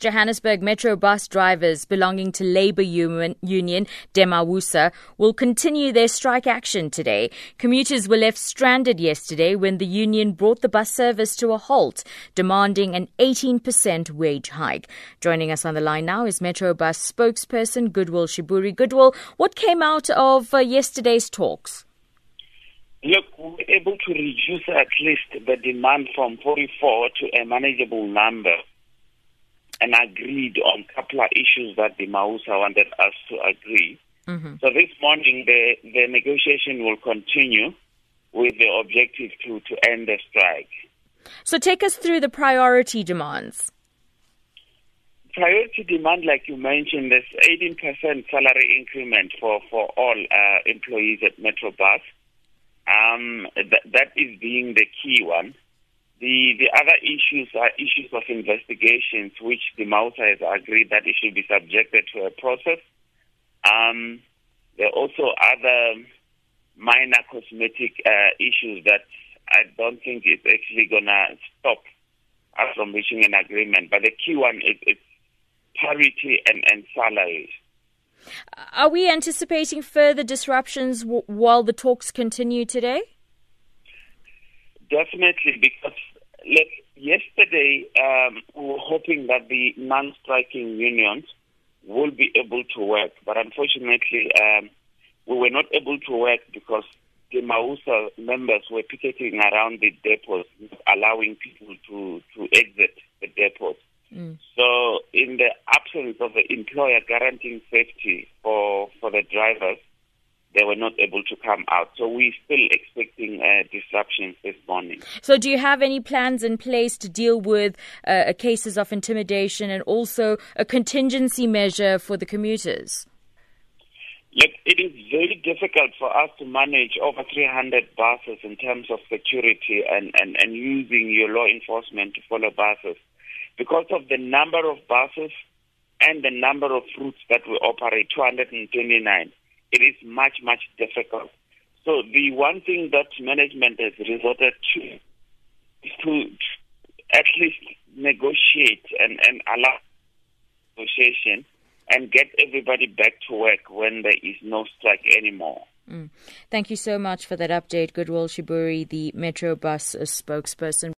Johannesburg Metro bus drivers belonging to Labour Union, DEMAWUSA will continue their strike action today. Commuters were left stranded yesterday when the union brought the bus service to a halt, demanding an 18% wage hike. Joining us on the line now is Metro bus spokesperson Goodwill Shiburi. Goodwill, what came out of uh, yesterday's talks? Look, we were able to reduce at least the demand from 44 to a manageable number and agreed on a couple of issues that the Mausa wanted us to agree. Mm-hmm. So this morning, the, the negotiation will continue with the objective to, to end the strike. So take us through the priority demands. Priority demand, like you mentioned, there's 18% salary increment for, for all uh, employees at Metrobus. Um, th- that is being the key one. The the other issues are issues of investigations, which DEMAWUSA has agreed that it should be subjected to a process. Um, there are also other minor cosmetic uh, issues that I don't think is actually going to stop us from reaching an agreement. But the key one is, is parity and, and salaries. Are we anticipating further disruptions w- while the talks continue today? Definitely, because um, we were hoping that the non-striking unions will be able to work, but unfortunately, um, we were not able to work because DEMAWUSA members were picketing around the depots, allowing people to, to exit the depots. Mm. So, in the absence of the employer guaranteeing safety for, for the drivers, they were not able to come out. So we're still expecting uh, disruptions this morning. So, do you have any plans in place to deal with uh, cases of intimidation and also a contingency measure for the commuters? Look, it is very difficult for us to manage over 300 buses in terms of security and, and, and using your law enforcement to follow buses. Because of the number of buses and the number of routes that we operate, 229 it is much, much difficult. So the one thing that management has resorted to is to at least negotiate and, and allow negotiation and get everybody back to work when there is no strike anymore. Mm. Thank you so much for that update, Goodwill Shiburi, the Metro Bus spokesperson.